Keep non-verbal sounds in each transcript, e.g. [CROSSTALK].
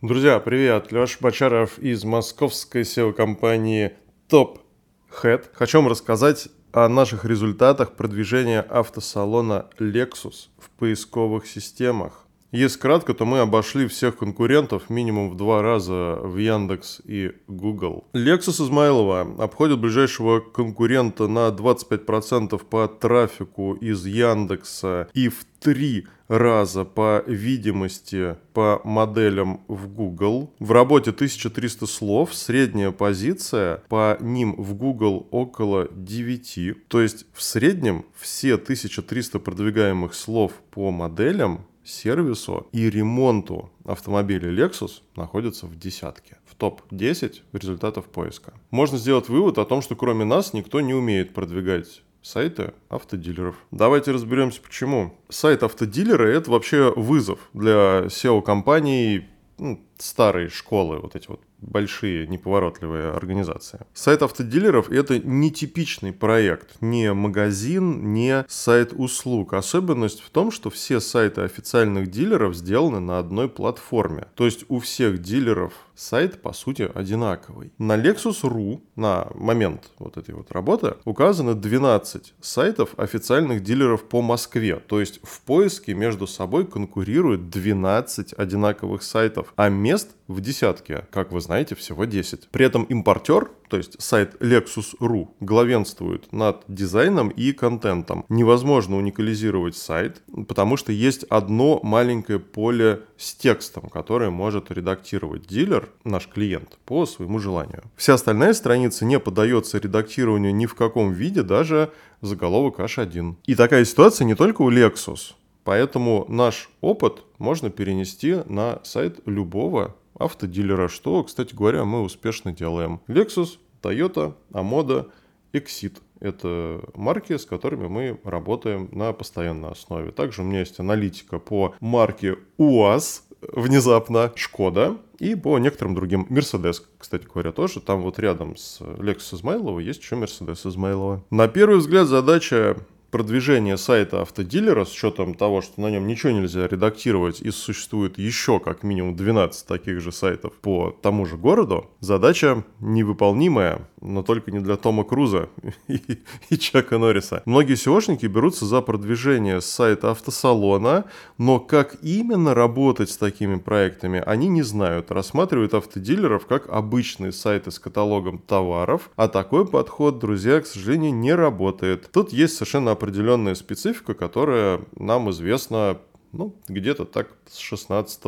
Друзья, привет! Леша Бочаров из московской SEO-компании Top Head. Хочу вам рассказать о наших результатах продвижения автосалона Lexus в поисковых системах. Если кратко, то мы обошли всех конкурентов минимум в два раза в Яндекс и Google. Lexus Измайлова обходит ближайшего конкурента на 25% по трафику из Яндекса и в три раза по видимости по моделям в Google. В работе 1300 слов, средняя позиция по ним в Google около 9. То есть в среднем все 1300 продвигаемых слов по моделям сервису и ремонту автомобилей Lexus находятся в десятке, в топ-10 результатов поиска. Можно сделать вывод о том, что кроме нас никто не умеет продвигать сайты автодилеров. Давайте разберемся, почему. Сайт автодилера – это вообще вызов для SEO-компаний ну, старой школы, вот эти вот большие неповоротливые организации. Сайт автодилеров – это нетипичный проект, не магазин, не сайт услуг. Особенность в том, что все сайты официальных дилеров сделаны на одной платформе. То есть у всех дилеров сайт, по сути, одинаковый. На Lexus.ru на момент вот этой вот работы указано 12 сайтов официальных дилеров по Москве. То есть в поиске между собой конкурируют 12 одинаковых сайтов, а мест в десятке, как вы знаете, всего 10. При этом импортер, то есть сайт Lexus.ru, главенствует над дизайном и контентом. Невозможно уникализировать сайт, потому что есть одно маленькое поле с текстом, которое может редактировать дилер, наш клиент, по своему желанию. Вся остальная страница не поддается редактированию ни в каком виде, даже заголовок H1. И такая ситуация не только у Lexus. Поэтому наш опыт можно перенести на сайт любого автодилера, что, кстати говоря, мы успешно делаем. Lexus, Toyota, Amoda, Exit. Это марки, с которыми мы работаем на постоянной основе. Также у меня есть аналитика по марке УАЗ, внезапно Шкода и по некоторым другим. Мерседес, кстати говоря, тоже. Там вот рядом с Lexus Измайлова есть еще Мерседес Измайлова. На первый взгляд задача продвижение сайта автодилера с учетом того, что на нем ничего нельзя редактировать и существует еще как минимум 12 таких же сайтов по тому же городу, задача невыполнимая, но только не для Тома Круза [LAUGHS] и, Чака Норриса. Многие SEOшники берутся за продвижение сайта автосалона, но как именно работать с такими проектами, они не знают. Рассматривают автодилеров как обычные сайты с каталогом товаров, а такой подход, друзья, к сожалению, не работает. Тут есть совершенно определенная специфика, которая нам известна ну, где-то так с 16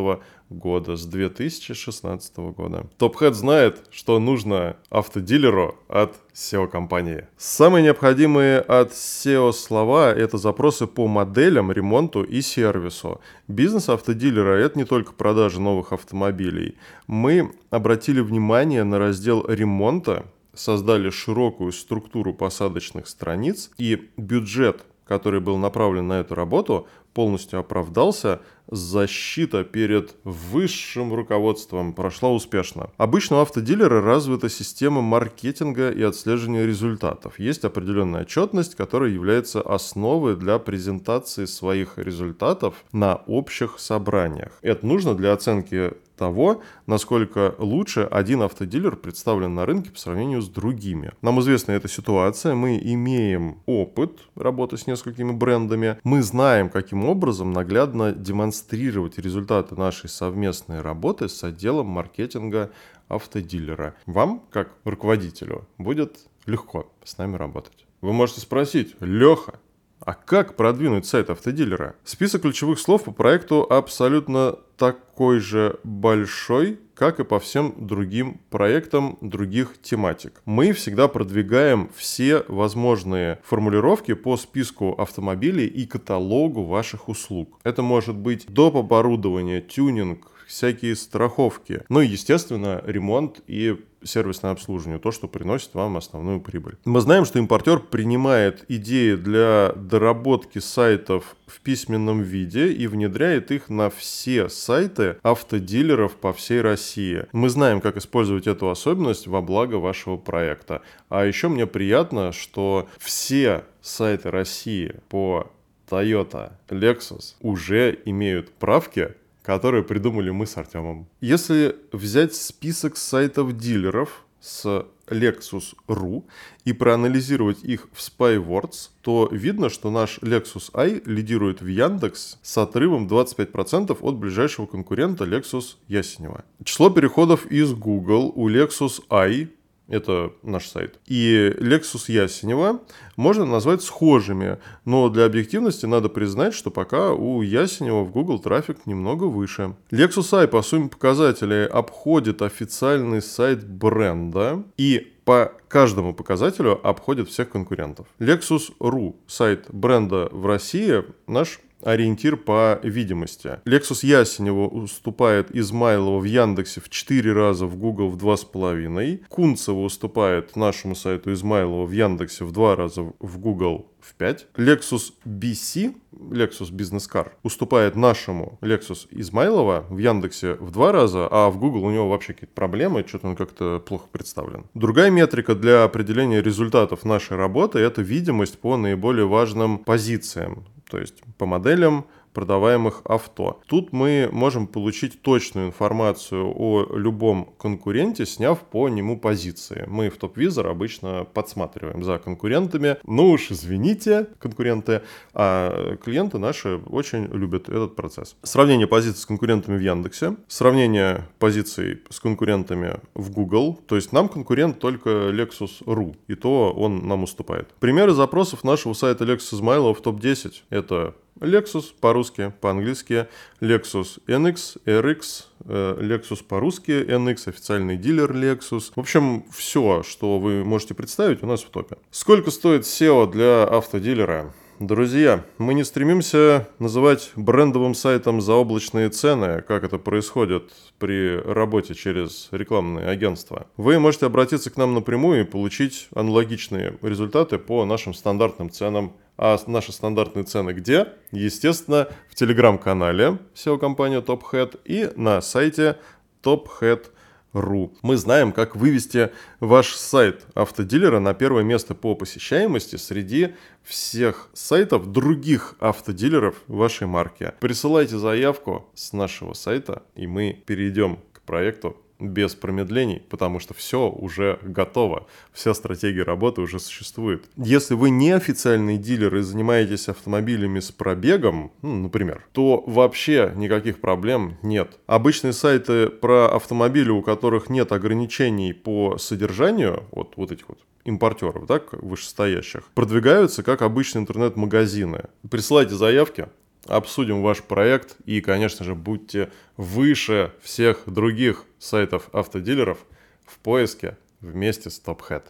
года, с 2016 года. Топхед знает, что нужно автодилеру от SEO-компании. Самые необходимые от SEO слова – это запросы по моделям, ремонту и сервису. Бизнес автодилера – это не только продажа новых автомобилей. Мы обратили внимание на раздел ремонта, создали широкую структуру посадочных страниц, и бюджет, который был направлен на эту работу, полностью оправдался, защита перед высшим руководством прошла успешно. Обычно у автодилера развита система маркетинга и отслеживания результатов. Есть определенная отчетность, которая является основой для презентации своих результатов на общих собраниях. Это нужно для оценки того, насколько лучше один автодилер представлен на рынке по сравнению с другими. Нам известна эта ситуация, мы имеем опыт работы с несколькими брендами, мы знаем, каким образом наглядно демонстрировать результаты нашей совместной работы с отделом маркетинга автодилера. Вам, как руководителю, будет легко с нами работать. Вы можете спросить, Леха, а как продвинуть сайт автодилера? Список ключевых слов по проекту абсолютно такой же большой, как и по всем другим проектам других тематик. Мы всегда продвигаем все возможные формулировки по списку автомобилей и каталогу ваших услуг. Это может быть доп. оборудование, тюнинг, всякие страховки. Ну и, естественно, ремонт и сервисное обслуживание, то, что приносит вам основную прибыль. Мы знаем, что импортер принимает идеи для доработки сайтов в письменном виде и внедряет их на все сайты автодилеров по всей России. Мы знаем, как использовать эту особенность во благо вашего проекта. А еще мне приятно, что все сайты России по Toyota, Lexus уже имеют правки которые придумали мы с Артемом. Если взять список сайтов дилеров с Lexus.ru и проанализировать их в SpyWords, то видно, что наш Lexus i лидирует в Яндекс с отрывом 25% от ближайшего конкурента Lexus Ясенева. Число переходов из Google у Lexus i это наш сайт. И Lexus Ясенева можно назвать схожими, но для объективности надо признать, что пока у Ясенева в Google трафик немного выше. Lexus I по сумме показателей обходит официальный сайт бренда и по каждому показателю обходит всех конкурентов. Lexus.ru, сайт бренда в России, наш ориентир по видимости. Lexus Ясенева уступает Измайлова в Яндексе в 4 раза, в Google в 2,5. Кунцева уступает нашему сайту Измайлова в Яндексе в 2 раза, в Google в 5. Lexus BC, Lexus Business Car, уступает нашему Lexus Измайлова в Яндексе в два раза, а в Google у него вообще какие-то проблемы, что-то он как-то плохо представлен. Другая метрика для определения результатов нашей работы – это видимость по наиболее важным позициям то есть по моделям продаваемых авто. Тут мы можем получить точную информацию о любом конкуренте, сняв по нему позиции. Мы в TopVisor обычно подсматриваем за конкурентами. Ну уж извините, конкуренты, а клиенты наши очень любят этот процесс. Сравнение позиций с конкурентами в Яндексе, сравнение позиций с конкурентами в Google, то есть нам конкурент только Lexus.ru, и то он нам уступает. Примеры запросов нашего сайта Lexus Измайлова в топ-10 – это Lexus по-русски, по-английски Lexus NX, RX, э, Lexus по-русски NX, официальный дилер Lexus. В общем, все, что вы можете представить, у нас в топе. Сколько стоит SEO для автодилера? Друзья, мы не стремимся называть брендовым сайтом заоблачные цены, как это происходит при работе через рекламные агентства. Вы можете обратиться к нам напрямую и получить аналогичные результаты по нашим стандартным ценам а наши стандартные цены где? Естественно, в телеграм-канале SEO-компании TopHead и на сайте tophead.ru. Мы знаем, как вывести ваш сайт автодилера на первое место по посещаемости среди всех сайтов других автодилеров вашей марки. Присылайте заявку с нашего сайта, и мы перейдем к проекту без промедлений, потому что все уже готово, вся стратегия работы уже существует. Если вы не официальный дилер и занимаетесь автомобилями с пробегом, ну, например, то вообще никаких проблем нет. Обычные сайты про автомобили, у которых нет ограничений по содержанию, вот, вот этих вот импортеров, так, вышестоящих, продвигаются как обычные интернет-магазины. Присылайте заявки, обсудим ваш проект и, конечно же, будьте выше всех других сайтов автодилеров в поиске вместе с TopHead.